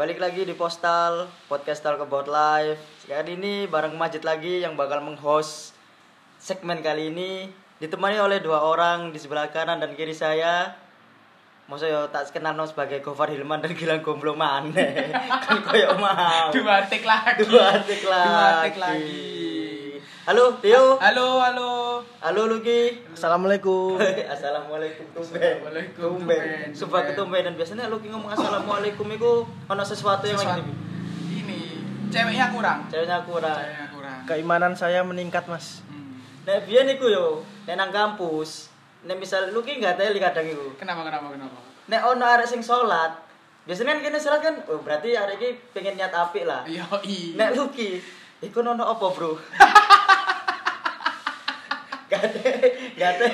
Balik lagi di Postal Podcast Talk About Life. Kali ini bareng Majid lagi yang bakal menghost segmen kali ini ditemani oleh dua orang di sebelah kanan dan kiri saya. Yo tak kenal no sebagai Gofar Hilman dan Gilang Gomblo maneh. kan koyo mau. Dua tik lagi. Dua tik lagi. Dua tik lagi. Halo, Tio. Halo, halo. Halo, Luki. Assalamualaikum. Assalamualaikum tumben. Assalamualaikum, Tumben. Sumpah tumben. ketumbenan biasanya Luki ngomong assalamualaikum itu ono sesuatu yang lagi Ini ceweknya kurang. ceweknya kurang. Ceweknya kurang. Keimanan saya meningkat, Mas. Hmm. Nek biyen iku yo, nek nang kampus, nek misal Luki nggak teli kadang iku. Kenapa kenapa kenapa? Nek ono arek sing salat, biasanya kan kene salat kan, oh berarti arek iki pengen niat apik lah. Iya, i. Nek Luki, iku ono apa, Bro? Gak ada, gak ada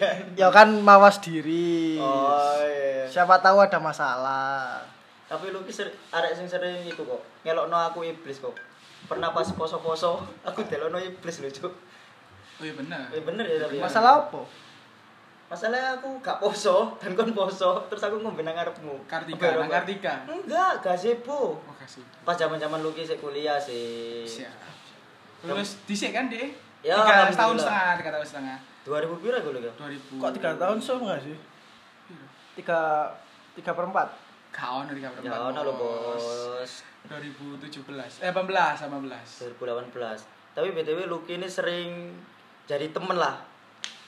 kan. Ya kan mawas diri. Oh iya. Siapa tahu ada masalah. Tapi Luki ser arek sing sering iku kok. Ngelokno aku iblis kok. Pernah pas poso-poso, aku delokno iblis lho, Cuk. Oh iya bener. Eh bener ya tapi. ya. Masalah apa? Masalahnya aku gak poso dan kon poso, terus aku ngombe nang ngarepmu. Kartika, nang? Kartika. Enggak, gazebo. Oh, kasih. Pas zaman-zaman Luki sik kuliah sih. Siap. Lulus dhisik kan, Dek? Ya, tiga tahun setengah, tiga tahun setengah. 2000 pira gue lho. 2000. Kok tiga tahun so nggak sih? Tiga tiga perempat. Kaon tiga Ya ono lho, Bos. 2017. Eh 18, 18. 2018. Tapi BTW Luki ini sering jadi temen lah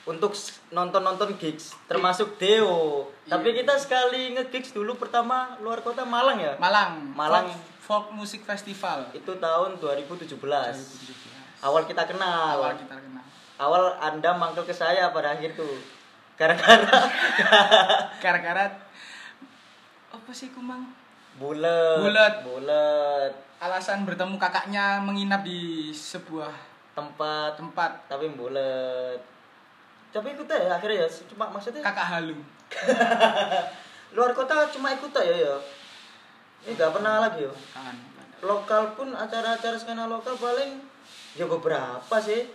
untuk nonton-nonton gigs termasuk Deo. Iya. Tapi kita sekali nge-gigs dulu pertama luar kota Malang ya. Malang. Malang. Folk, folk Music Festival. Itu tahun 2017. 2017. Awal kita kenal. Awal kita kenal. Awal Anda manggil ke saya pada akhir tuh. Gara-gara Gara-gara apa sih kumang? bulet. Bulet. Bulet. Alasan bertemu kakaknya menginap di sebuah Tempat tempat tapi bulet. Tapi ikut ya akhirnya ya cuma maksudnya kakak halu. luar kota cuma ikut ya ya. Ini nggak pernah lagi ya. Lokal pun acara-acara skena lokal paling ya beberapa sih.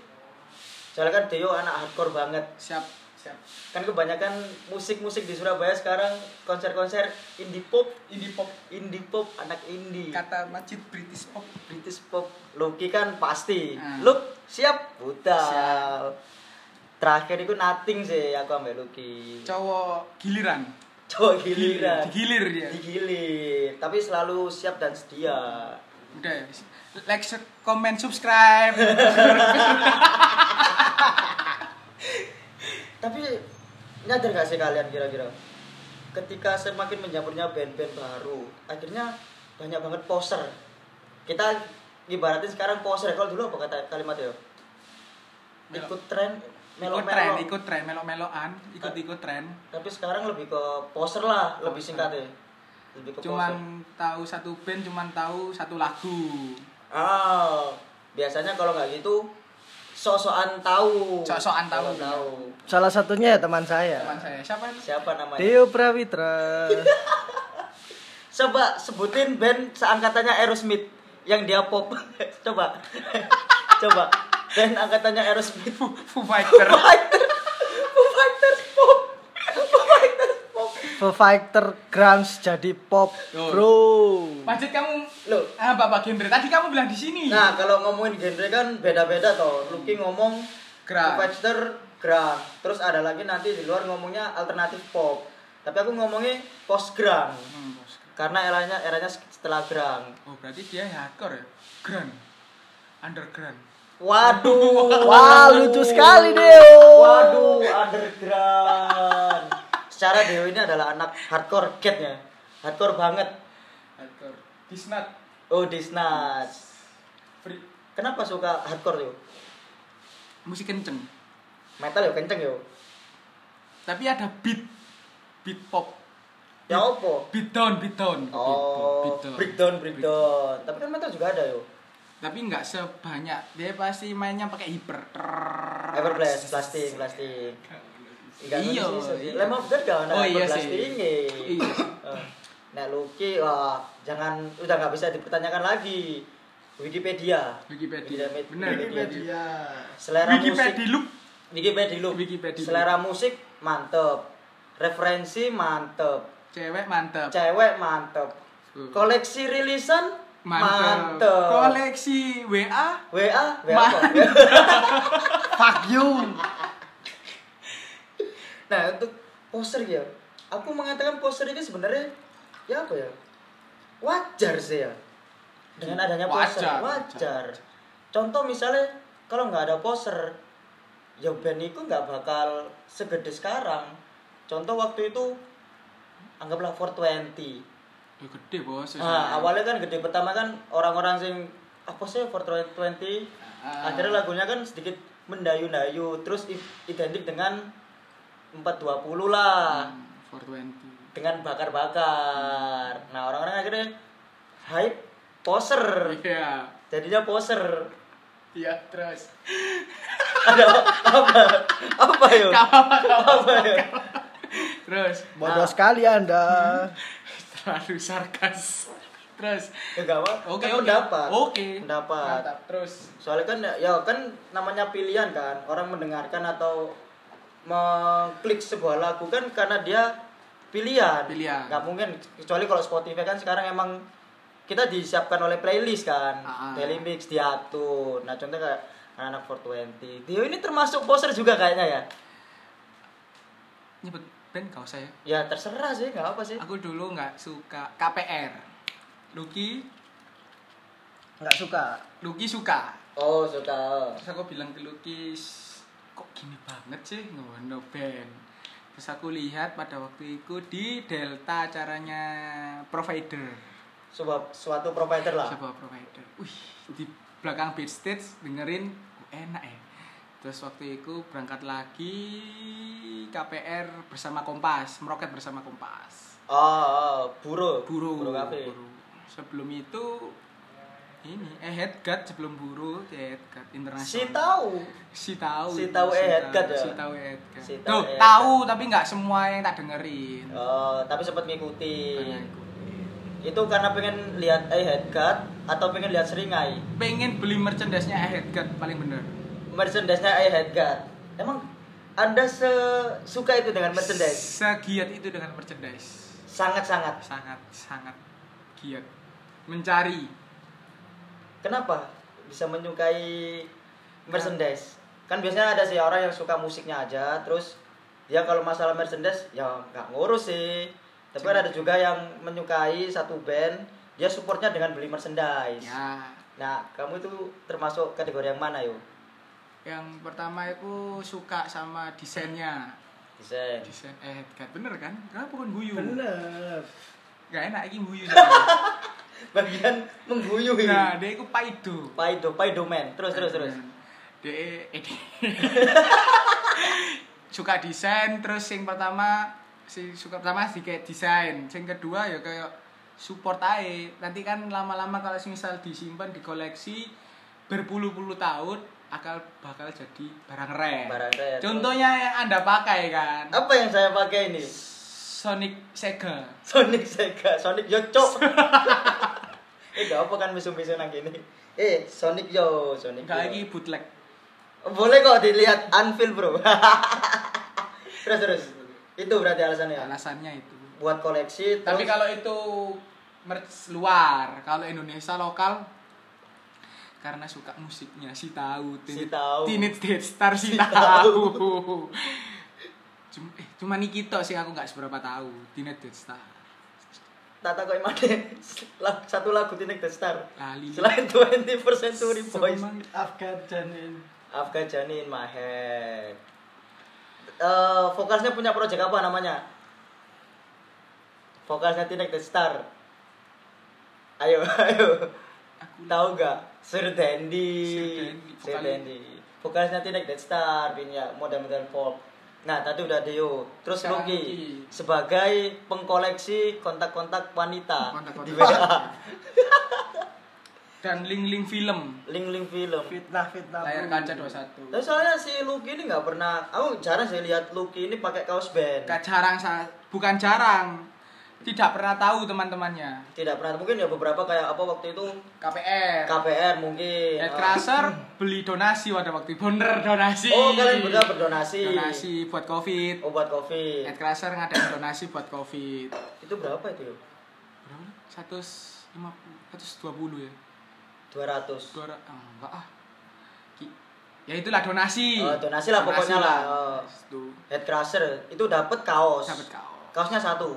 Soalnya kan Deo anak hardcore banget. Siap, siap. Kan kebanyakan musik-musik di Surabaya sekarang konser-konser indie pop, Indie pop indie pop, anak indie. kata Majid British pop. British pop Loki kan pasti Hmm. Look siap Siap. terakhir itu nothing sih aku ambil Loki Cowok giliran. coba giliran Digilir dia. digilir tapi selalu siap dan sedia Udah ya. Like, comment, subscribe. tapi nyadar gak sih kalian kira-kira ketika semakin menjamurnya band-band baru akhirnya banyak banget poster kita ibaratin sekarang poster kalau dulu apa kata kalimatnya Melo. ikut tren ikut tren, ikut tren, melok-melokan, ikut-ikut tren. tapi sekarang lebih ke poster lah lebih singkat ya Cuman tahu satu band, cuman tahu satu lagu. oh biasanya kalau nggak gitu sosokan tahu Sok-sokan tahu. Tahu Salah satunya ya teman saya. Teman saya siapa ini? siapa namanya Tio Prawitra. coba sebutin band seangkatannya Aerosmith yang dia pop coba coba band angkatannya Aerosmith Foo, Foo Fighter. Foo Fighter Foo Fighters pop Foo Fighters pop Foo Fighter grunge jadi pop, bro. Majid kamu Loh. ah bapak genre tadi kamu bilang di sini. Nah, kalau ngomongin genre kan beda-beda toh. Lucky ngomong Grunge. Foo Fighter grunge. Terus ada lagi nanti di luar ngomongnya alternatif pop. Tapi aku ngomongnya post grunge. Hmm. Karena eranya eranya setelah grunge. Oh berarti dia hardcore ya? Grand. Underground. Waduh. Wah, lucu sekali Deo. Waduh, underground. Secara Dewi ini adalah anak hardcore catnya. Hardcore banget. Hardcore. Disnat. Oh, Disnat. Free. Kenapa suka hardcore yo? Musik kenceng. Metal yo kenceng yo. Tapi ada beat. Beat pop. Ya opo? Beat down, beat down. Beat, Oh, beat down. breakdown, breakdown. Tapi kan metal juga ada yo. Tapi nggak sebanyak. Dia pasti mainnya pakai hiper. Everblast, plastik, plastik. Enggak Iya, iya. Lemah bener gak Oh, iya sih. ini. Iya. Eh, Nah, Lucky, wah, jangan udah nggak bisa dipertanyakan lagi. Wikipedia. Wikipedia. Wikipedia. Bener. Wikipedia. Selera musik. Wikipedia look. Wikipedia lu. Wikipedia. Selera musik mantep. Referensi mantep. Cewek mantep. Cewek mantep. Koleksi rilisan Mantep. mantep. Koleksi WA WA, WA apa? Fuck you. Nah, untuk poster ya. Aku mengatakan poster ini sebenarnya ya apa ya? Wajar sih ya. Dengan adanya poster, Wajar, wajar. Contoh misalnya kalau nggak ada poster, ya band itu nggak bakal segede sekarang. Contoh waktu itu anggaplah 420. Ya gede bos. Nah, awalnya kan gede pertama kan orang-orang sing apa sih 420 Ah. akhirnya lagunya kan sedikit mendayu-dayu terus identik dengan 420 lah Hmm, 420. dengan bakar-bakar nah orang-orang akhirnya hype poser Iya. jadinya poser Iya, terus. ada apa apa apa-apa, gak apa-apa. apa yo Terus Bodoh Nah. sekali Anda. terlalu sarkas. Terus ya gak apa Oke, Kan oke. pendapat Oke. pendapat Mantap. Terus soalnya kan ya kan namanya pilihan kan orang mendengarkan atau mengklik sebuah lagu kan karena dia pilihan Pilihan. nggak mungkin kecuali kalau Spotify kan sekarang emang kita disiapkan oleh playlist kan Ah. playlist diatur nah contohnya kayak anak 420 Dio ini termasuk poser juga kayaknya ya nyebut band kau saya. ya terserah sih nggak apa sih Aku dulu nggak suka KPR. Lucky, Nggak suka. Lucky suka. oh suka Terus aku bilang ke Lucky, "S- kok gini banget sih ngono band. Terus aku lihat pada waktu itu di Delta acaranya provider. sebuah suatu provider lah sebuah provider. Wih, di belakang backstage dengerin oh, enak ya. Terus waktu itu berangkat lagi KPR bersama Kompas, meroket bersama Kompas. oh, oh buru Buru, buru kafe buru. Sebelum itu ini eh Headguard sebelum buru ya Headguard internasional. si tahu Si tahu. Si tahu eh Headguard ya? Si tahu eh Headguard. Si tahu Tuh, eh tahu tapi nggak semua yang tak dengerin. Oh, tapi sempat ngikutin. Itu karena pengen lihat Had God atau pengen lihat Seringai? Pengen beli merchandise-nya eh Headguard paling bener. Merchandise-nya Had God. Emang Anda suka itu dengan merchandise? Segiat itu dengan merchandise. Sangat-sangat. sangat sangat giat mencari Kenapa bisa menyukai merchandise? Kan biasanya ada sih orang yang suka musiknya aja, terus dia kalau masalah merchandise ya nggak ngurus sih. Tapi kan ada juga yang menyukai satu band, dia supportnya dengan beli merchandise. ya Nah, kamu itu termasuk kategori yang mana yo? yang pertama itu suka sama desainnya Desain. desain eh bener kan kenapa bukan guyu Bener. gak enak ini guyu. Bagian mengguyu ini. nah dia itu paido Paido, Paido man. Terus terus terus. dia eh, suka desain terus yang pertama si suka pertama sih kayak desain yang kedua ya kayak support aja nanti kan lama-lama kalau misal disimpan dikoleksi berpuluh-puluh tahun akal bakal jadi barang rare Barang rare. contohnya yang anda pakai kan Apa yang saya pakai ini? Sonic Sega Sonic Sega, Sonic Yo cok. eh gak apa kan misu-misu nang gini. Eh, Sonic Yo, Sonic Yo. lagi bootleg Boleh kok dilihat Anfield, Bro. terus terus. Itu berarti alasannya. alasannya itu Buat koleksi tapi terus- kalau itu merch luar kalau Indonesia lokal karena suka musiknya si tahu Si tahu. Teenage Dead Star si, Si tahu cuma eh cuma Nikito sih aku nggak seberapa tahu Teenage Dead Star Tata kok mana? Lag- Satu lagu Tinek The Star. lali Selain 20% Century Boys. Afgan Janin. Afgan Jani in my head. Eh, vokalisnya punya project apa namanya? Vokalisnya Tinek The Star. Ayo, ayo. aku Tahu gak? Sir Dandy. Sir Dandy, Sir vokal- Dandy. Vokalisnya Tinek The Star, punya model-model pop. Nah, tadi udah Dio. Terus Sekarang Lucky sebagai pengkoleksi kontak-kontak wanita Kontak-kontak. di WA. dan link-link film Link-link film. Fitnah fitnah. layar kaca 21 Tapi soalnya si Lucky ini nggak pernah, aku jarang sih lihat Lucky ini pakai kaos band. Gak jarang bukan jarang tidak pernah tahu teman-temannya Tidak pernah, mungkin ya beberapa kayak apa waktu itu KPR KPR mungkin. Head Oh. Crusher beli donasi pada waktu itu bener donasi Oh, kalian berdua berdonasi. donasi buat covid Obat covid. Head Crusher ngadain donasi buat covid Itu berapa itu? ya? berapa? 150 120 ya. 200 Dua ra- ah, enggak ah. Ya itulah donasi. Oh, donasi lah pokoknya lah. Oh. Tuh. head crusher itu dapat kaos Dapat kaos. kaosnya satu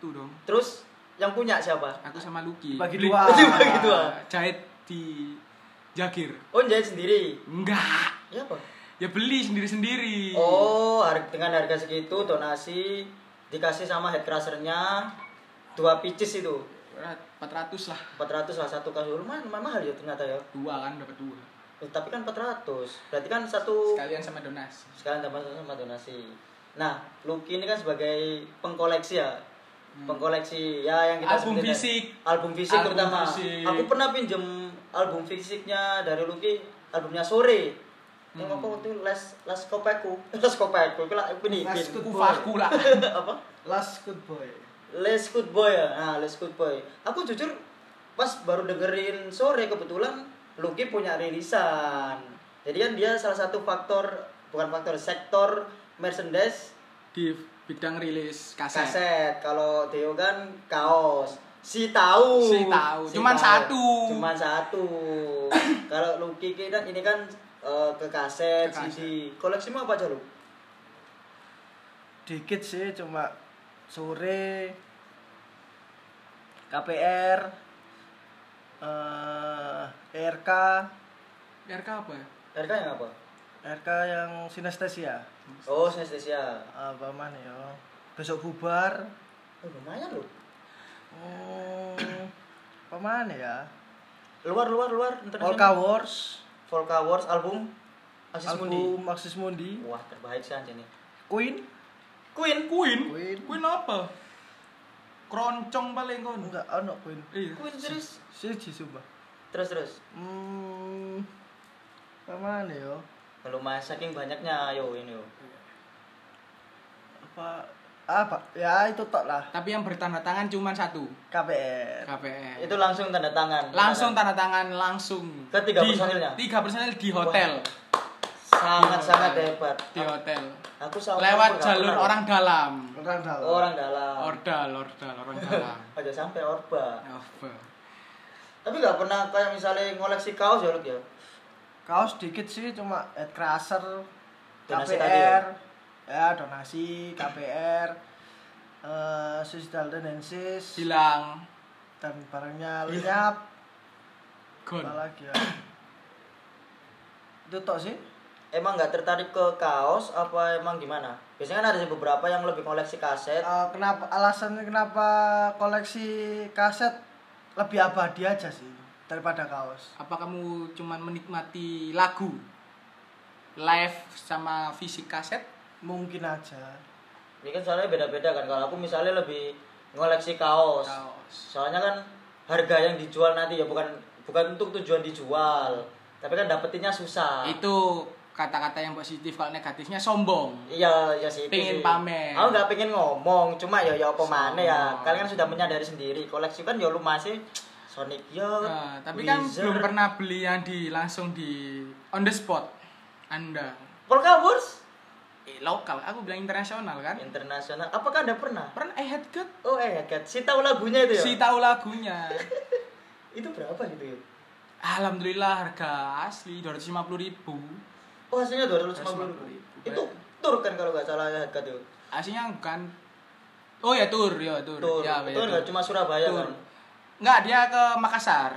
Satu dong. terus yang punya siapa Aku sama Lucky. Bagi dua. Bagi dua. Jahit di Jagir. oh jahit sendiri Enggak. ya apa Ya beli sendiri-sendiri. oh dengan harga segitu donasi dikasih sama head crushernya dua pieces itu Berat, 400 lah. 400 lah satu kaos lumayan lumayan mahal ya ternyata ya Dua kan dapat dua. Eh, tapi kan 400 berarti kan satu Sekalian sama donasi. sekalian tambah sama donasi nah Lucky ini kan sebagai pengkoleksi ya pengkoleksi ya yang kita. Album sebutin- fisik. album fisik Album terutama fisik. aku pernah pinjem album fisiknya dari Lucky albumnya sore yang Hmm. apa waktu les les kopeku les kopeku itu lah aku nih Les Kufaku lah. apa Last good boy. les good boy ya nah les good boy aku jujur pas baru dengerin sore kebetulan Lucky punya rilisan jadi kan dia salah satu faktor bukan faktor sektor merchandise Di bidang rilis kaset. kaset kalau Deo kan kaos si tahu Si tahu. Cuman satu. cuman satu kalau Lucky kan ini kan eh, ke kaset, Ke kaset. CD koleksimu apa aja lu Dikit sih cuma sore KPR eh RK RK apa ya? RK yang apa RK yang sinestesia oh sinestesia apa mana ya besok bubar. Oh, lumayan loh. Hmm, apa mana ya? Luar luar luar. Volka Wars. Volka Wars album. Asis Mundi. Album Maxis Mundi. Wah terbaik sih anjir nih. Queen. Queen Queen. Queen. Queen apa? Keroncong paling kon. enggak ono Queen. Iya. Queen serius? Siji sumpah. Terus terus. Hmm apa mana ya lumayan saking banyaknya yo ini yo apa apa ya itu tok lah Tapi yang bertanda tangan cuma satu. KPR KPR. itu langsung tanda tangan langsung tanda tangan langsung. Ke tiga Di- personilnya? Tiga personil di hotel. sangat sangat hebat Di hotel. aku sama Lewat jalur orang dalam. orang dalam orang dalam Ordal, ordal, orang dalam. aja sampai orba Apa? tapi nggak pernah kayak misalnya ngoleksi kaos ya Luk, ya kaos dikit sih cuma head crusher Donasi KPR tadi ya? ya donasi KPR eh Sis Dalton and Sis Hilang. dan barangnya lenyap. Gon. apa lagi ya? Itu tok sih. Emang nggak tertarik ke kaos apa emang gimana? Biasanya kan ada beberapa yang lebih koleksi kaset. Eh, kenapa alasannya kenapa koleksi kaset lebih abadi aja sih daripada kaos Apa kamu cuman menikmati lagu? Live sama fisik kaset? mungkin aja ini kan soalnya beda-beda kan kalau aku misalnya lebih ngoleksi kaos Kaos. soalnya kan harga yang dijual nanti ya bukan bukan untuk tujuan dijual tapi kan dapetinnya susah Itu kata-kata yang positif kalau negatifnya sombong. iya ya sih Pengen sih. pamer. aku nggak pengen ngomong cuma ya ya apa mana ya kalian kan sudah menyadari sendiri koleksi kan ya lu masih Sonic Youth Nah, tapi kan Weezer, belum pernah beli yang di langsung di on the spot. Anda Polka Wars eh, lokal, aku bilang internasional kan? internasional apakah anda pernah Pernah eh headcut oh eh kan si tahu lagunya itu ya si tahu lagunya. itu berapa gitu ya Alhamdulillah harga asli 250.000 ribu. oh hasilnya dua ratus lima puluh 250.000. itu tur kan kalau nggak salah harga itu Aslinya bukan Oh ya tur, ya tur. tur Ya, itu ya, nggak cuma Surabaya Tur. kan Enggak, dia ke Makassar.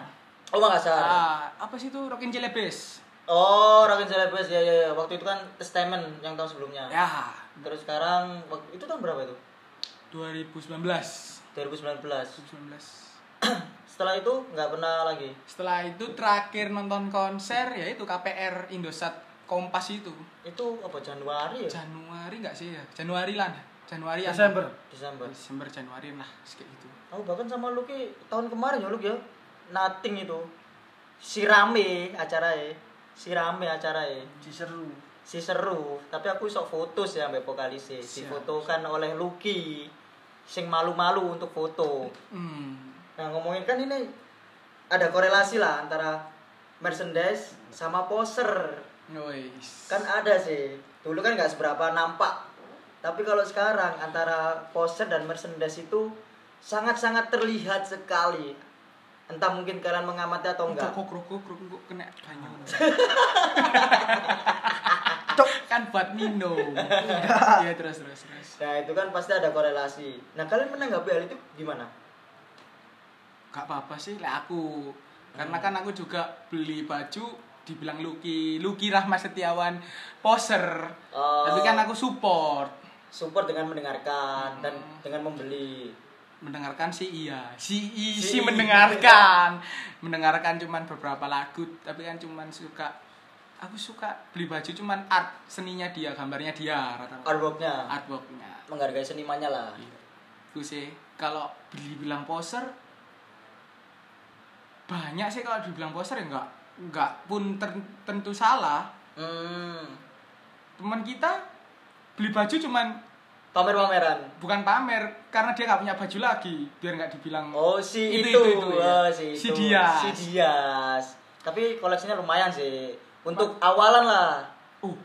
oh Makassar Ah, apa sih itu Rockin Celebes? oh Rockin Celebes ya, ya ya waktu itu kan testament yang tahun sebelumnya Ya, terus sekarang waktu itu tahun berapa itu 2019. 2019 2019. setelah itu nggak pernah lagi Setelah itu terakhir nonton konser yaitu KPR Indosat Kompas itu. itu apa Januari ya Januari enggak sih ya? Januari lah. Januari Desember. Desember. Desember Januari lah kayak gitu. aku bahkan sama Lucky tahun kemarin ya Lucky ya. Nothing itu. Si rame acara si rame acara si seru. Si seru. Tapi aku sok foto sih sampai vokalis Siap. difotokan oleh Lucky. Sing malu-malu untuk foto. Hmm. nah ngomongin kan ini ada korelasi lah antara merchandise sama poser Wis. kan ada sih. Dulu kan nggak seberapa nampak tapi kalau sekarang antara poster dan merchandise itu sangat-sangat terlihat sekali. Entah mungkin kalian mengamati atau enggak. Kok kruk kruk kruk kena banyu. Cok. kan buat minum. Iya terus terus terus. Nah, itu kan pasti ada korelasi. Nah, kalian menanggapi hal itu gimana? Gak apa-apa sih lah aku. Karena kan aku juga beli baju dibilang Lucky, Lucky Rahmat Setiawan poser. Oh. Tapi kan aku support. Support dengan mendengarkan dan Hmm. dengan membeli. Mendengarkan sih iya. Si Si si iya. mendengarkan. Mendengarkan cuman beberapa lagu, tapi kan cuman suka aku suka beli baju cuman art seninya dia, gambarnya dia rata-rata. Artworknya Artworknya. menghargai senimannya lah. Itu sih kalau dibilang poser banyak sih kalau dibilang poser ya enggak enggak pun ter- tentu salah. Hmm. Teman kita beli baju cuman Pamer-pameran. bukan pamer karena dia nggak punya baju lagi biar nggak dibilang Oh, si itu. Itu, itu, itu, ya. Oh, si, Si itu. Dias. Si Dias. Tapi koleksinya lumayan sih. Untuk awalan lah. oh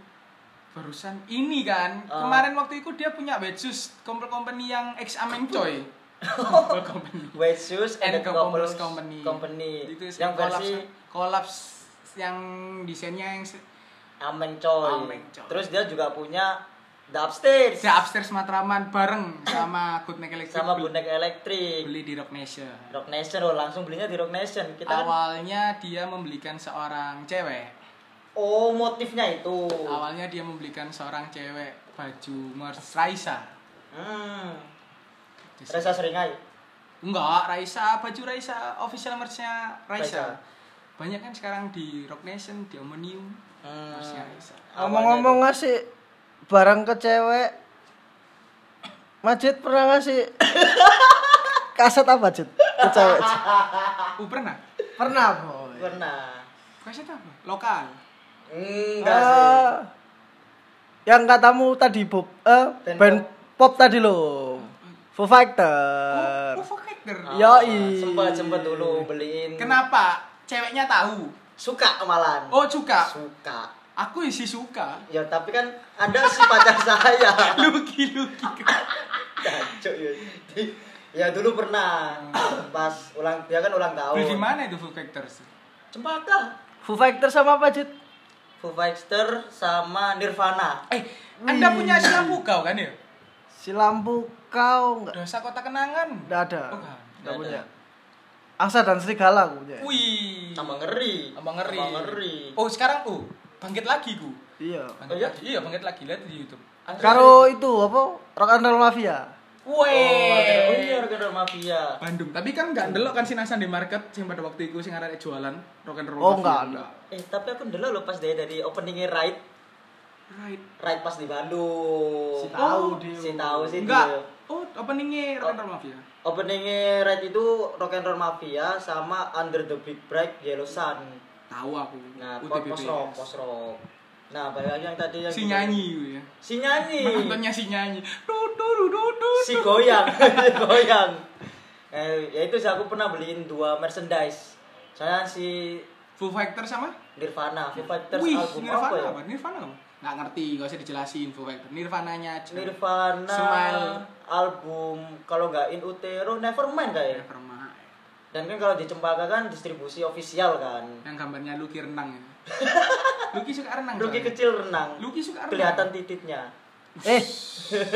barusan ini kan Oh. kemarin waktu itu dia punya Betsus Company company yang ex Ameng Coy Company company Shoes and, and the Couples Company Company. itu yang versi kolaps yang desainnya yang Amen Coy. Amen Coy. Terus dia juga punya The Upstairs. The Upstairs Matraman bareng sama Good Neck Electric sama beli- bonek elektrik. beli di Rock Nation Rock Nation loh, langsung belinya di Rock Nation. Kita kan awalnya dia membelikan seorang cewek oh motifnya itu. awalnya dia membelikan seorang cewek baju merch Raisa Hmm. Reza Seringai. Enggak, Raisa, baju Raisa, official merch-nya Raisa. Raisa. Banyak kan sekarang di Rock Nation, di Omnium, Hmm. merch-nya Raisa. Ngomong-ngomong ngasih barang ke cewek. Majid pernah ngasih kaset apa, Jid? Ke cewek. Jid? Uh, pernah? Pernah, boy. pernah. Kaset apa? Lokal. Enggak sih. Ah, yang katamu tadi Bob, eh, Band band pop tadi loh. Foo Fighter. Oh, Foo Fighter. Ah. Yoi. Sempat sempat dulu beliin. Kenapa? Ceweknya tahu. Suka malan. Oh, suka. Suka. Aku isi suka. Ya tapi kan Anda si pacar saya. Luki, luki. Kacau ya. Ya dulu pernah pas ulang dia kan ulang tahun. Beli di mana itu Foo Fighter? Cempaka. Foo Fighter sama apa, Jid? Foo Fighter sama Nirvana. Eh, Anda punya silang kau kan ya? Si lampu kau enggak Dosa kota kenangan. enggak ada. Oh, enggak. Enggak Nggak punya. ada. Angsa dan Serigala aku punya. Wih. Tambah ngeri. Abang ngeri. Tambah ngeri. Oh, sekarang oh, bangkit lagi ku. Iya. Oh, iya? Iya, bangkit lagi lihat di YouTube. Karo itu apa? Rock and Roll Mafia. Oh, oh Weh. iya Organ Mafia. Bandung. Tapi kan enggak ndelok kan sinasan di market sing pada waktu itu sing arek jualan rock and roll. Oh, Mafia. enggak, Eh tapi aku dulu lo pas dari dari openingnya Ride Right. Ride pas di Bandung. Si tahu Oh, dia. Si tahu sih Enggak. dia. Oh, openingnya rock and roll mafia. Openingnya Ride itu Rock and Roll Mafia sama Under the Big Bright Yellow Sun. Tahu aku. Nah, UTBB. post rock, post rock. Nah, balik lagi yang tadi yang Si nyanyi itu ya. Si nyanyi. Penontonnya si nyanyi. Du du du du du. si goyang, si goyang. Eh, ya itu sih aku pernah beliin dua merchandise. Soalnya si Foo Fighter sama? Nirvana, Foo Fighters Wih, album Nirvana apa ya? apa? Nirvana apa? Nggak ngerti, nggak usah dijelasin Foo Fighter. Nirvananya aja. Nirvana Smile. album kalau nggak In Utero Nevermind kayak. Nevermind. Dan kan kalau di Cempaka kan distribusi ofisial kan. Yang gambarnya Lucky renang ya. Lucky suka renang. Soalnya. kecil renang. Lucky suka renang. Kelihatan titiknya. Eh.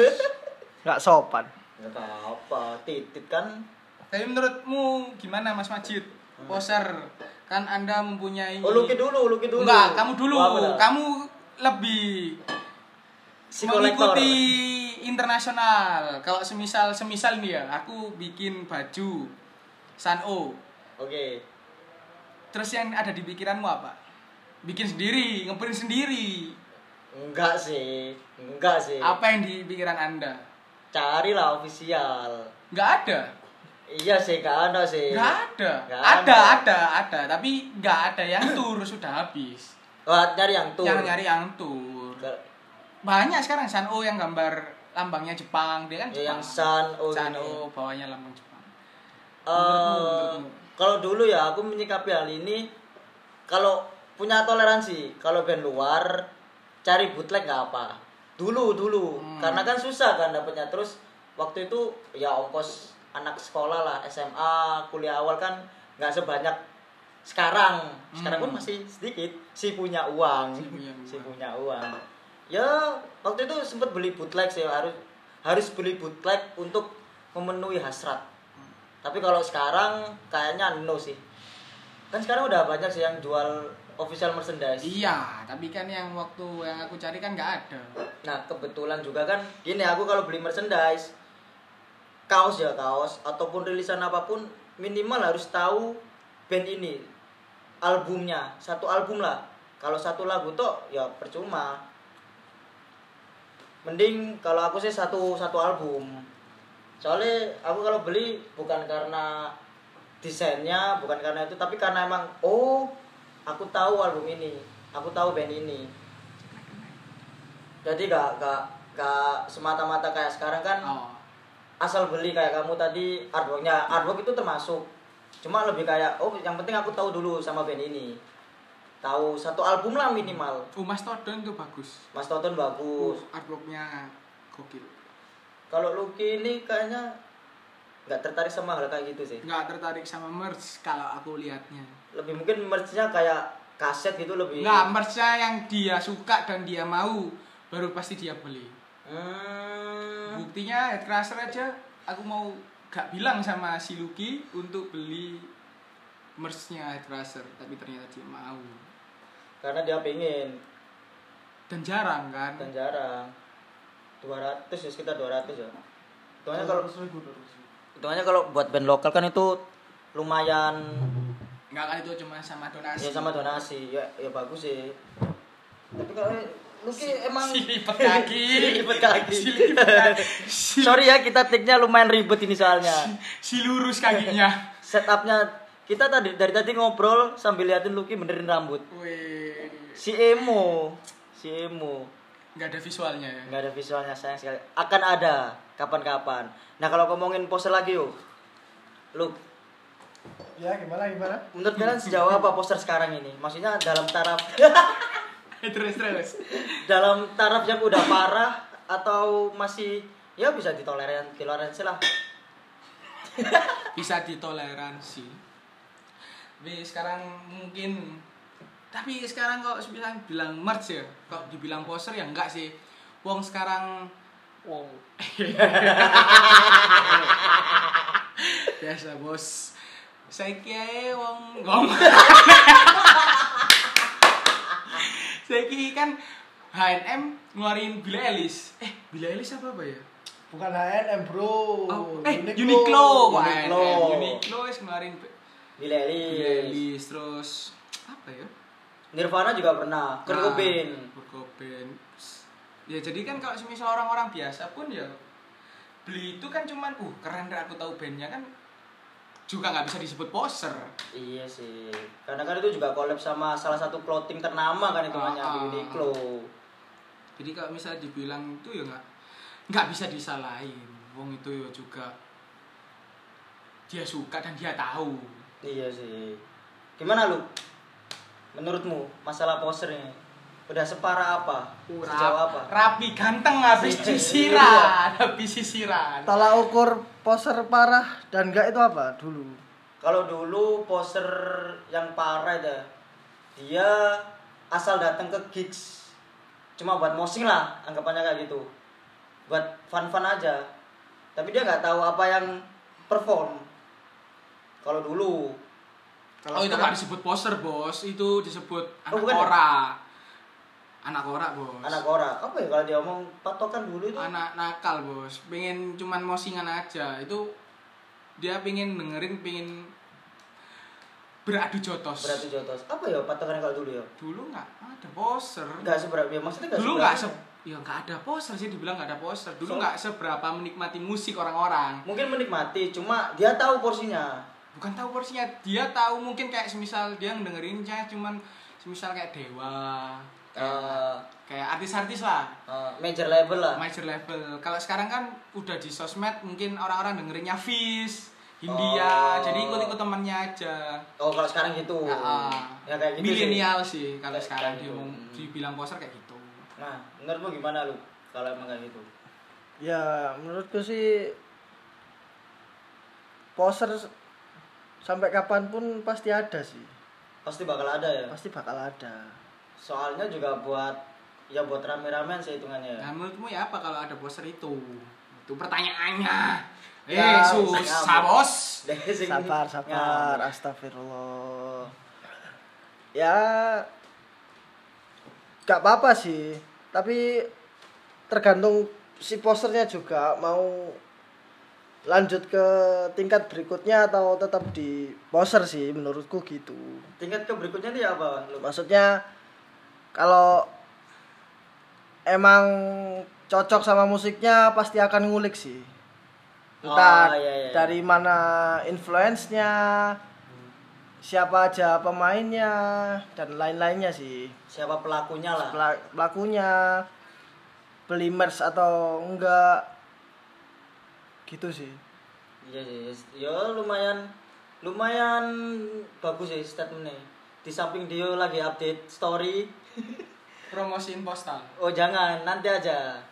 Enggak sopan. Enggak apa-apa, titit kan. Tapi menurutmu gimana Mas Majid? Poser kan Anda mempunyai Oh, Luki dulu, Luki dulu. Enggak, kamu dulu. Kamu lebih si kolektor. mengikuti internasional. Kalau semisal semisal nih ya, aku bikin baju Sano. Oke. Terus yang ada di pikiranmu apa? Bikin sendiri, ngeprint sendiri. Enggak sih. Enggak sih. Apa yang di pikiran Anda? Carilah ofisial. Nggak ada. Iya sih, enggak ada sih. Nggak ada. Nggak ada, ada. ada, ada, Tapi nggak ada yang tur sudah habis. Wah, nyari yang tuh. Yang nyari yang tur. Banyak sekarang Sano yang gambar lambangnya Jepang, dia kan Ya, yang Jepang. San oh Sano ini. bawahnya lambang Jepang. Eh, menurutmu? kalau dulu ya aku menyikapi hal ini kalau punya toleransi. Kalau band luar cari bootleg nggak apa. Dulu dulu. Hmm. karena kan susah kan dapetnya. Terus waktu itu ya ongkos anak sekolah lah SMA kuliah awal kan nggak sebanyak sekarang. Sekarang pun Hmm. masih sedikit. Si punya uang. Si punya uang. si punya uang. Ya waktu itu sempat beli bootleg sih. Harus harus beli bootleg untuk memenuhi hasrat. Tapi kalau sekarang kayaknya no sih. Kan sekarang udah banyak sih yang jual official merchandise. Iya, tapi kan yang waktu yang aku cari kan nggak ada. Nah kebetulan juga kan gini aku kalau beli merchandise kaos ya kaos ataupun rilisan apa pun minimal harus tahu band ini albumnya. Satu album lah. Kalau satu lagu tuh ya percuma. Mending kalau aku sih satu satu album. Soalnya aku kalau beli bukan karena desainnya bukan karena itu tapi karena emang oh aku tahu album ini aku tahu band ini jadi gak gak gak semata-mata kayak sekarang kan Oh. asal beli kayak kamu tadi artworknya artwork itu termasuk cuma lebih kayak oh yang penting aku tahu dulu sama band ini tahu satu album lah minimal Oh, Mas Todon tuh bagus. Mas Toton bagus Uh, artworknya gokil. kalau Lucky ini kayaknya nggak tertarik sama hal kayak gitu sih Nggak tertarik sama merch kalau aku lihatnya. Lebih mungkin merchnya kayak kaset gitu lebih Nggak, merchnya yang dia suka dan dia mau baru pasti dia beli. hmm, Buktinya Headcrusher aja aku mau gak bilang sama si Lucky untuk beli merchnya Headcrusher tapi ternyata dia mau. karena dia pengen Dan jarang kan. dan jarang 200 ya sekitar 200 ya Hitungannya kalau hitungannya kalau buat band lokal kan itu lumayan Nggak kan itu cuma sama donasi. ya sama donasi ya ya bagus sih tapi kalau Lucky emang si lipat kaki. Si lipat kaki. Si lipat kaki. Si- sorry ya kita take-nya lumayan ribet ini soalnya si lurus kakinya. setupnya kita tadi dari tadi ngobrol sambil liatin Lucky benerin rambut Wih, si emo si emo nggak ada visualnya ya. nggak ada visualnya sayang sekali akan ada kapan-kapan nah kalau ngomongin poster lagi yuk lu Ya gimana gimana? menurut kalian sejauh apa poster sekarang ini maksudnya dalam taraf terus terus. dalam taraf yang udah parah atau masih ya bisa ditoleran toleransi lah Bisa ditoleransi. Tapi sekarang mungkin tapi sekarang kok bilang bilang merch ya, kok dibilang poster ya enggak sih. Wong sekarang Wow. biasa bos. Saya kira wong wong. Saya kira kan H&M ngeluarin Billie Eilish. Eh, Billie Eilish apa apa ya? Bukan H&M bro. Oh, eh Uniqlo, Wah, Uniqlo. H&M. Uniqlo wis ngeluarin Billie Billie Eilish Eilish terus apa ya? Nirvana juga pernah Kurt Nah, Cobain Kurt Cobain. Ya jadi kan kalau semisal orang-orang biasa pun ya beli itu kan cuman uh keren deh aku tahu bandnya kan juga nggak bisa disebut poser. iya sih karena kan itu juga collab sama salah satu clothing ternama kan itu Ah, namanya ah. Uniqlo Jadi kalau misalnya dibilang itu ya nggak nggak bisa disalahin. Wong itu ya juga dia suka dan dia tahu. iya sih gimana lu menurutmu masalah poster ini udah separah apa sejauh apa Rapi ganteng habis Iya. sisiran, habis sisiran. Tolak ukur poser parah dan enggak itu apa dulu? Kalau dulu poser yang parah itu dia asal datang ke gigs cuma buat mosing lah anggapannya kayak gitu buat fun-fun aja tapi dia nggak tahu apa yang perform kalau dulu kalau Oh itu nggak disebut poster bos, itu disebut Oh, anak bukan ya? ora. Anak ora bos. anak ora apa ya kalau dia omong patokan dulu itu Anak nakal bos, pengen cuman mosingan aja. Itu dia pengen dengerin, pengen beradu jotos. berarti jotos apa ya patokan kalau dulu ya Dulu nggak ada poster. nggak seberapa ya maksudnya nggak Dulu nggak se ya nggak ada poster sih dibilang nggak ada poster. Dulu So- nggak seberapa menikmati musik orang-orang. mungkin menikmati cuma dia tahu porsinya Bukan tahu porsinya, dia tahu mungkin kayak semisal dia ngedengerinnya cuman semisal kayak Dewa, kayak, Eh, kayak artis-artis lah. eh, major label lah major level. Kalau sekarang kan udah di sosmed mungkin orang-orang dengerinnya Fizz, Hindia, Oh. jadi ikut-ikut temannya aja. oh kalau sekarang gitu Nah, ya kayak gitu sih. milenial sih kalau Kayak- sekarang gitu. mau Hmm. dibilang poser kayak gitu. Nah, menurutmu gimana lu kalau emang kayak gitu? Ya menurutku sih poster sampai kapan pun pasti ada sih Pasti bakal ada ya. pasti bakal ada Soalnya juga buat ya buat rame-ramean sih hitungannya. Nah, menurutmu ya apa kalau ada poster itu? Itu pertanyaannya. Eh, Ya, susah, Bos. Deh, sing- sabar sabar ngambek. astagfirullah ya gak apa-apa sih tapi tergantung si posternya juga mau lanjut ke tingkat berikutnya atau tetap di poster sih menurutku gitu Tingkat ke berikutnya nih apa? Maksudnya kalau emang cocok sama musiknya pasti akan ngulik sih entah Oh, iya, iya. dari mana influence-nya siapa aja pemainnya dan lain-lainnya sih Siapa pelakunya lah. Pela- pelakunya beli merch atau enggak gitu sih Iya sih. Ya lumayan lumayan bagus sih statementnya. Di samping dia lagi update story. Promosiin postal. Oh jangan, nanti aja.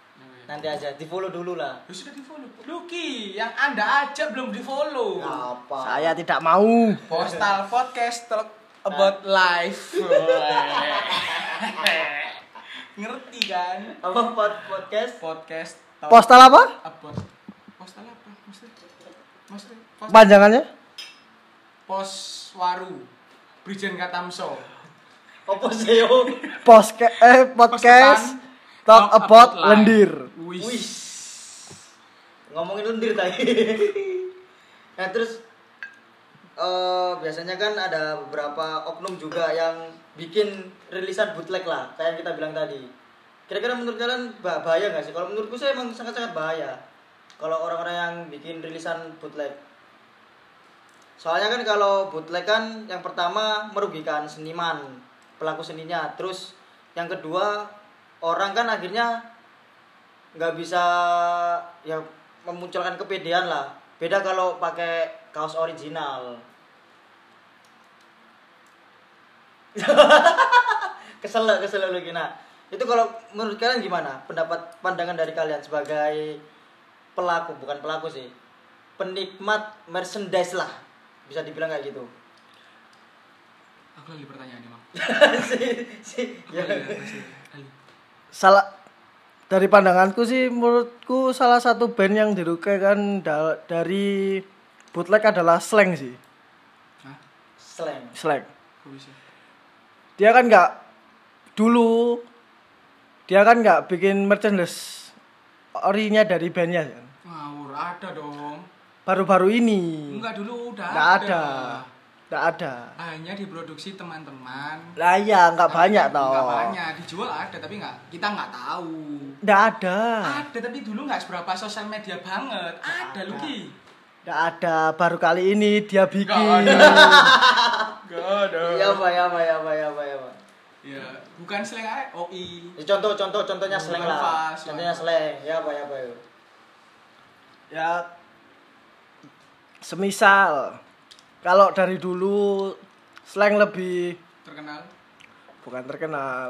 Nanti aja, di follow dulu lah. Ya sudah di follow. Luki, yang anda aja belum di follow. Apa? saya tidak mau Postal podcast talk about life. Ngerti kan? Apa pod podcast? Podcast talk postal apa about postal apa? Maksudnya? Maksudnya? Panjangannya pos waru. Brijen Katamso. Apa sih yo? Poske eh podcast talk about life. lendir Wis. Wih. Ngomongin lendir tadi. nah, terus eh biasanya kan ada beberapa oknum juga yang bikin rilisan bootleg lah, kayak yang kita bilang tadi. Kira-kira menurut kalian bah- bahaya nggak sih? Kalau menurutku sih emang sangat-sangat bahaya. Kalau orang-orang yang bikin rilisan bootleg. Soalnya kan kalau bootleg kan yang pertama merugikan seniman, pelaku seninya. Terus yang kedua orang kan akhirnya nggak bisa ya memunculkan kepedean lah. Beda kalau pakai kaos original. kesel kesel lagi nah itu kalau menurut kalian gimana pendapat pandangan dari kalian sebagai pelaku bukan pelaku sih penikmat merchandise lah bisa dibilang kayak gitu Aku lagi pertanyaan emang. si, si, ya. salah dari pandanganku sih menurutku salah satu band yang dirugikan da- dari bootleg adalah slang sih Hah? slang slang Kok bisa? dia kan nggak dulu dia kan nggak bikin merchandise orinya dari bandnya kan Ngawur, ada dong. Baru-baru ini. Enggak dulu udah nggak ada. nggak ada. Hanya diproduksi teman-teman. lah iya nggak banyak toh. Enggak banyak, dijual ada tapi nggak kita nggak tahu. nggak ada. Ada tapi dulu nggak seberapa sosial media banget. Ada lu Ki. nggak ada. Baru kali ini dia bikin. Gak ada. ya apa ya apa ya apa ya apa ya apa Ya, bukan slang aja, OI. Ya, contoh contoh contohnya slang lah. contohnya slang ya apa ya apa ya ya semisal kalau dari dulu slang lebih Terkenal. bukan terkenal.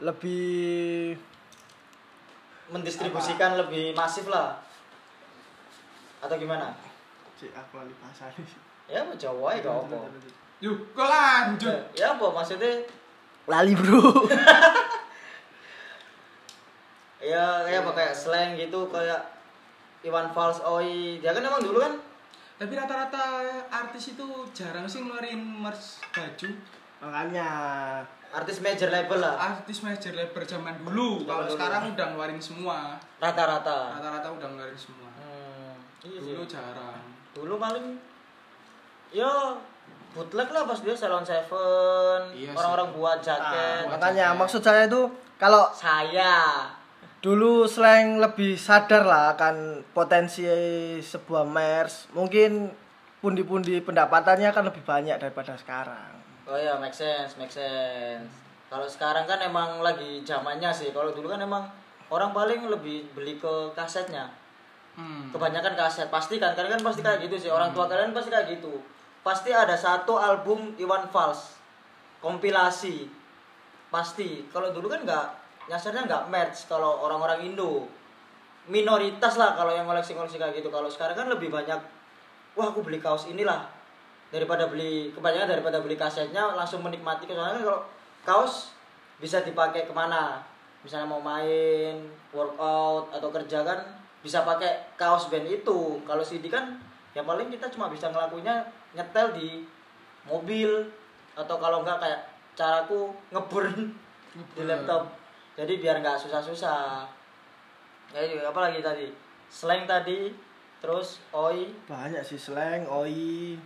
Lebih mendistribusikan lebih masif lah. Atau gimana? Cik, aku lali bahasa ya apa Jawa ya gak apa? Yuk, kok lanjut. ya apa? Maksudnya? Lali bro. Ya kayak apa? Kayak slang gitu kayak Iwan Fals Oi. Dia kan emang dulu kan Tapi rata-rata artis itu jarang sih ngeluarin merch baju. makanya artis major label lah Artis major label zaman dulu. Kalau sekarang udah ngeluarin semua. rata-rata Rata-rata udah ngeluarin semua. hmm, iya sih. Dulu jarang. dulu paling ya bootleg lah pas dia Salon Seven Iya sih. orang-orang buat Nah, jaket makanya maksud saya itu kalau saya dulu slang lebih sadar lah akan potensi sebuah merch mungkin pundi-pundi pendapatannya akan lebih banyak daripada sekarang. Oh ya make sense make sense. Kalau sekarang kan emang lagi zamannya sih. Kalau dulu kan emang orang paling lebih beli ke kasetnya. Hmm. kebanyakan kaset. Pasti kan kalian kan pasti kayak gitu sih. Orang tua kalian pasti kayak gitu. Pasti ada satu album Iwan Fals. Kompilasi. Pasti. Kalau dulu kan nggak nyasarnya nggak merch kalau orang-orang Indo. Minoritas lah kalau yang koleksi-koleksi kayak gitu. Kalau sekarang kan lebih banyak wah aku beli kaos inilah. Daripada beli kebanyakan daripada beli kasetnya langsung menikmati. Soalnya kan kalau kaos bisa dipakai ke mana? Misalnya mau main workout atau kerja kan bisa pakai kaos band itu. Kalau CD kan ya paling kita cuma bisa ngelakuinnya nyetel di mobil atau kalau enggak kayak caraku ngeburn di laptop jadi biar nggak susah-susah. Ya apa lagi tadi? Slang tadi terus oi. Banyak sih slang oi.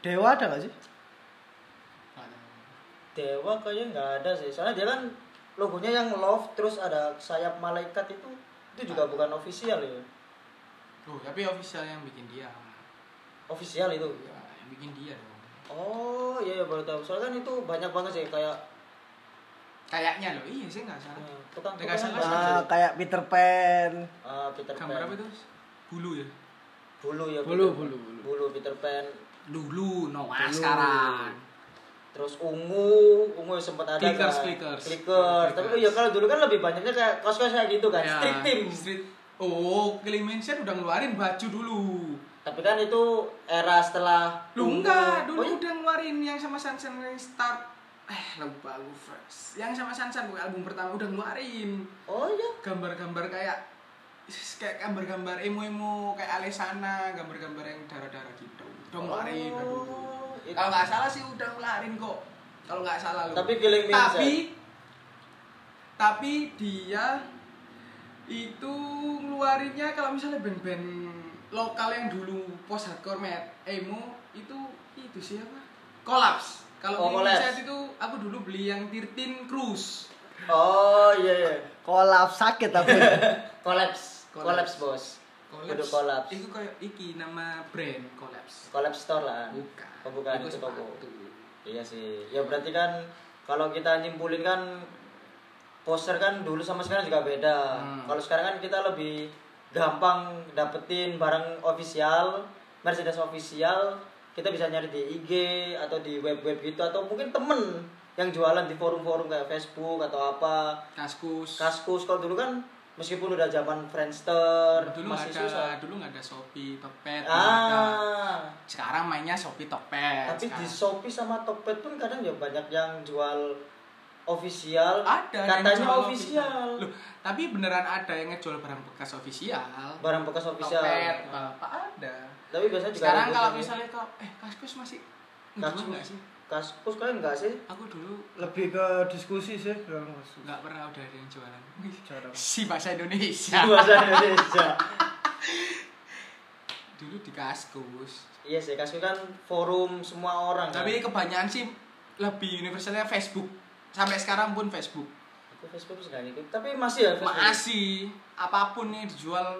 Dewa ada nggak sih? Dewa kayaknya nggak ada sih. Soalnya dia kan logonya yang love terus ada sayap malaikat itu itu juga bukan official ya. Oh, tapi official yang bikin dia. official itu? Ya, yang bikin dia dong. oh iya iya baru tahu. Soalnya kan itu banyak banget sih kayak Kayaknya loh, iya sih nggak salah. eh, tukang Nggak tukang salah Ah, kayak Peter Pan Ah, Peter Gambar Pan apa itu? Bulu ya? bulu ya Bulu, Peter- bulu, bulu. bulu Peter Pan Dulu, Noah Dulu. sekarang. terus ungu ungu sempat ada Clickers, kan clickers. clickers tapi Clickers. ya kalau dulu kan lebih banyaknya kayak kos kos kayak gitu kan Ya, street team Street. Oh, Mansion udah ngeluarin baju dulu. tapi kan itu era setelah Lu enggak, Oh, dulu iya? udah ngeluarin yang sama Sunshine yang start eh lupa lu first. Yang sama Sunshine gue album pertama udah ngeluarin oh iya gambar-gambar kayak kayak gambar-gambar emo-emo kayak Alesana, gambar-gambar yang darah-darah gitu. Udah ngeluarin. Oh, itu- Kalau nggak salah sih udah ngeluarin kok. Kalau nggak salah lu. Tapi Me Tapi tapi dia itu ngeluarinnya kalau misalnya band-band lokal yang dulu post hardcore met emo itu itu siapa? Collapse. Kalau Oh, Collapse. itu aku dulu beli yang 13 Cruise. oh iya iya kolap sakit tapi Collapse. collapse bos Kudu collapse Itu kayak iki nama brand Collapse. collapse store lah Bukan. oh bukan itu toko iya sih ya berarti kan kalau kita nyimpulin kan poster kan dulu sama sekarang juga beda Hmm. kalau sekarang kan kita lebih gampang dapetin barang official Mercedes official kita bisa nyari di IG atau di web-web gitu atau mungkin temen yang jualan di forum-forum kayak Facebook atau apa Kaskus. Kaskus kalau dulu kan meskipun udah zaman Friendster dulu masih ada susah dulu nggak ada Shopee, Tokped, ada. ah Sekarang mainnya Shopee, Tokped. tapi di sekarang. Shopee sama Tokped pun kadang ya banyak yang jual official ada katanya official Loh, tapi beneran ada yang ngejual barang bekas official. barang bekas official Tokped, apa ada. Tapi biasanya juga Sekarang kalau misalnya kau eh Kaskus masih Kaskus. nggak sih? Kaskus kalian enggak sih Aku dulu lebih ke diskusi sih nggak pernah udah ada yang jualan. Jarang si bahasa Indonesia. bahasa Indonesia dulu di Kaskus. iya sih Kaskus kan forum semua orang kan? Tapi kebanyakan sih lebih universalnya Facebook. Sampai sekarang pun Facebook. Aku Facebook sudah ngikut tapi masih ya Facebook Masih apa pun yang dijual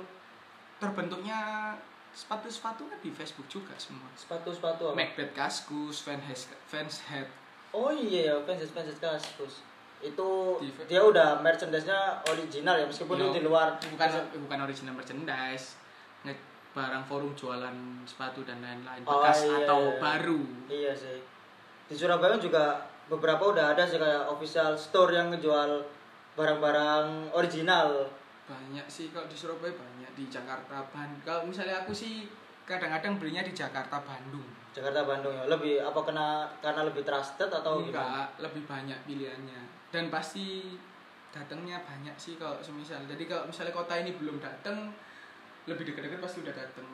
terbentuknya sepatu-sepatu kan di Facebook juga semua. sepatu-sepatu apa Macbeth Kaskus, Vans Head, Vans Head. oh iya ya fans fans Kaskus itu Di- dia udah merchandise-nya original ya meskipun itu di luar bukan bukan original merchandise. Nge barang forum jualan sepatu dan lain-lain Oh, bekas iya, atau iya. baru. Iya sih. Di Surabaya juga beberapa udah ada sih kayak official store yang ngejual barang-barang original. Banyak sih kalau di Surabaya banyak di Jakarta Bandung. Kalau misalnya aku sih kadang-kadang belinya di Jakarta Bandung. Jakarta Bandung ya. Lebih apa kena karena lebih trusted atau gimana? enggak lebih banyak pilihannya dan pasti datangnya banyak sih kalau semisal jadi kalau misalnya kota ini belum datang lebih dekat-dekat pasti udah datang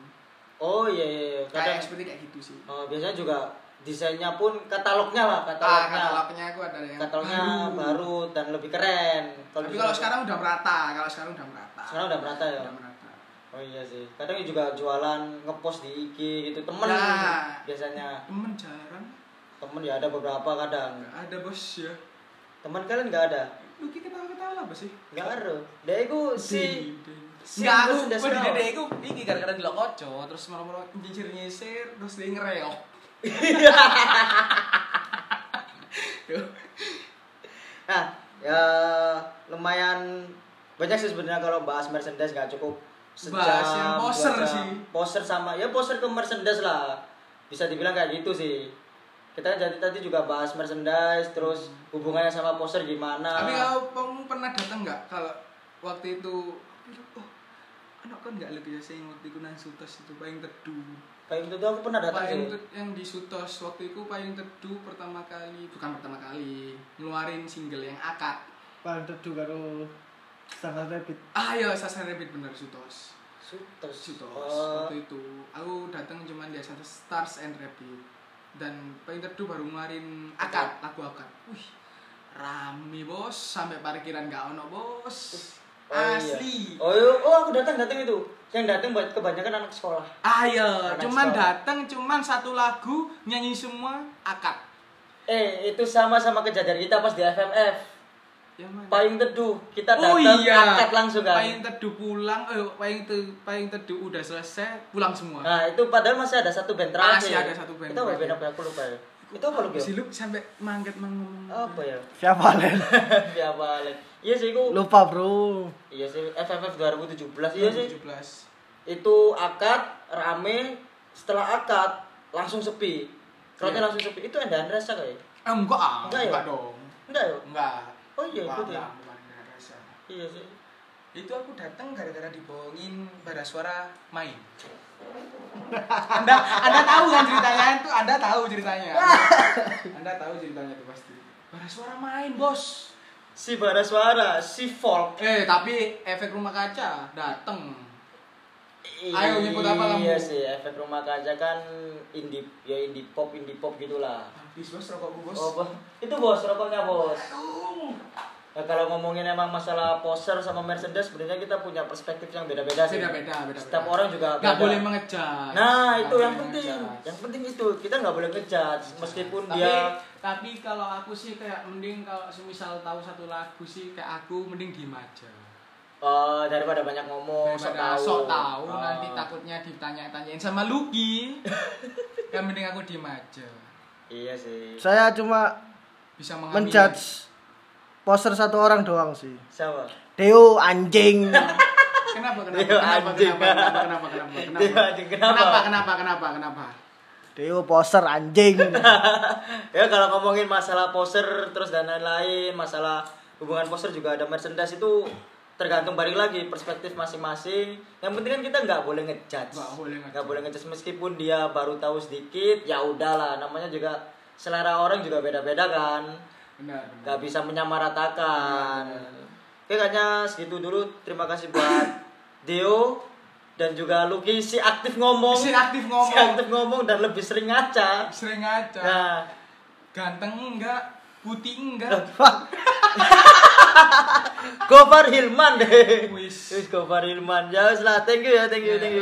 Oh iya iya, iya. kayak Kadang seperti kayak gitu sih oh, biasanya juga desainnya pun katalognya lah, ah katalognya. katalognya aku ada yang katalognya baru. dan lebih keren. tapi di kalau sekarang udah merata kalau sekarang udah merata sekarang udah merata ya. udah merata Oh iya sih. Kadang juga jualan ngepost di IG gitu temen Nah. biasanya. temen jarang Temen ya ada beberapa kadang. nggak ada bos ya Teman kalian nggak ada? lu kita ketawa apa sih Nggak ada. Dia itu si si Enggak, aku pada kau. dede aku iki gara-gara delok koco terus malam-malam nyicir nyisir terus dia ngereok. Nah, ya lumayan banyak sih sebenarnya kalau bahas merchandise nggak cukup sejam. Bahas yang dua poser jam. sih. Poser sama ya poser ke merchandise lah. Bisa dibilang kayak gitu sih. Kita kan jadi tadi juga bahas merchandise terus hubungannya sama poser gimana. Tapi kalau kamu pernah datang nggak kalau waktu itu oh, anak kan nggak lebih biasa yang waktu itu nang Sutos itu payung teduh Kayak itu aku pernah datang payung sih. Yang di Sutos waktu itu payung teduh pertama kali bukan pertama kali ngeluarin single yang akad. Paling teduh karo standar rapid. ah ya Sasa Rabbit bener Sutos. Sutos. Sutos waktu itu. Aku datang cuman dia satu Stars and Rabbit. Dan payung teduh baru ngeluarin akad lagu akad. Wih rame bos. Sampai parkiran gak ono bos Oh, iya. asli Oh, iya. oh aku datang datang itu. Yang datang buat kebanyakan anak sekolah. Ayo, Anak cuman datang cuman satu lagu nyanyi semua akad. Eh, itu sama sama kejadian kita pas di FMF. Yang mana? Payung teduh, kita oh datang iya, akad langsung kan. Payung teduh pulang, eh payung te, payung teduh udah selesai, pulang semua. Nah, itu padahal masih ada satu band terakhir. Masih ada satu band Itu band apa aku lupa ya. Itu apa lu? Si Luke sampai mangget ngomong. Apa ya? Siapa Len? Ya balik. Iya sih, aku. Lupa, Bro. Iya sih, FFF 2017 iya sih. 17. Itu akad rame, setelah akad langsung sepi. Crowdnya Iya. langsung sepi. Itu ada Andresa kayak. Eh, enggak ah, Enggak ya? enggak dong. Enggak ya? Enggak. Oh iya, ikut ya. rasa. Iya sih. Itu aku datang gara-gara dibohongin bara suara main. Anda Anda tahu kan ceritanya itu Anda tahu ceritanya. Anda tahu ceritanya itu pasti. Bara suara main, Bos. Si bara suara, si folk. Eh, tapi efek rumah kaca dateng. Ayo, nyebut apa kamu? Iya sih, efek rumah kaca kan indie ya indie pop, indie pop gitulah. Habis bos rokokku bos. Oh, bos. Itu bos rokoknya, Bos. Aduh. Nah, kalau ngomongin emang masalah poser sama Mercedes sebenarnya kita punya perspektif yang beda-beda sih. Beda-beda, beda-beda. Setiap orang juga Nggak beda. boleh mengejat. Nah, Nggak itu yang penting. mengejat. Yang penting itu kita nggak boleh ngejudge meskipun tapi, dia tapi kalau aku sih kayak mending kalau semisal tahu satu lagu sih kayak aku mending diem aja. eh, daripada banyak ngomong, sok Daripada tahu. sok tahu Oh. nanti takutnya ditanya-tanyain sama Lucky. yang mending aku diem aja. Iya sih. Saya cuma Bisa mengambil menjudge poster satu orang doang sih. Siapa? Deo anjing. Kenapa kenapa kenapa anjing. kenapa kenapa kenapa kenapa kenapa anjing, kenapa? kenapa kenapa kenapa kenapa Deo poster anjing. ya kalau ngomongin masalah poser terus dan lain-lain, masalah hubungan poser juga ada merchandise itu tergantung balik lagi perspektif masing-masing. Yang penting kan kita nggak boleh ngejudge. Nggak boleh ngejudge. Nggak boleh ngejudge meskipun dia baru tahu sedikit, ya udahlah. Namanya juga selera orang juga beda-beda kan. Benar benar Nggak bisa menyamaratakan. Oke kayaknya segitu dulu. Terima kasih buat Deo dan juga Lucky si aktif ngomong. Si aktif ngomong. Si aktif ngomong dan lebih sering ngaca. sering aja Nah, ganteng enggak putih enggak Gofar Hilman deh. Wis. Gofar Hilman. Ya lah, thank you ya, thank you, thank you.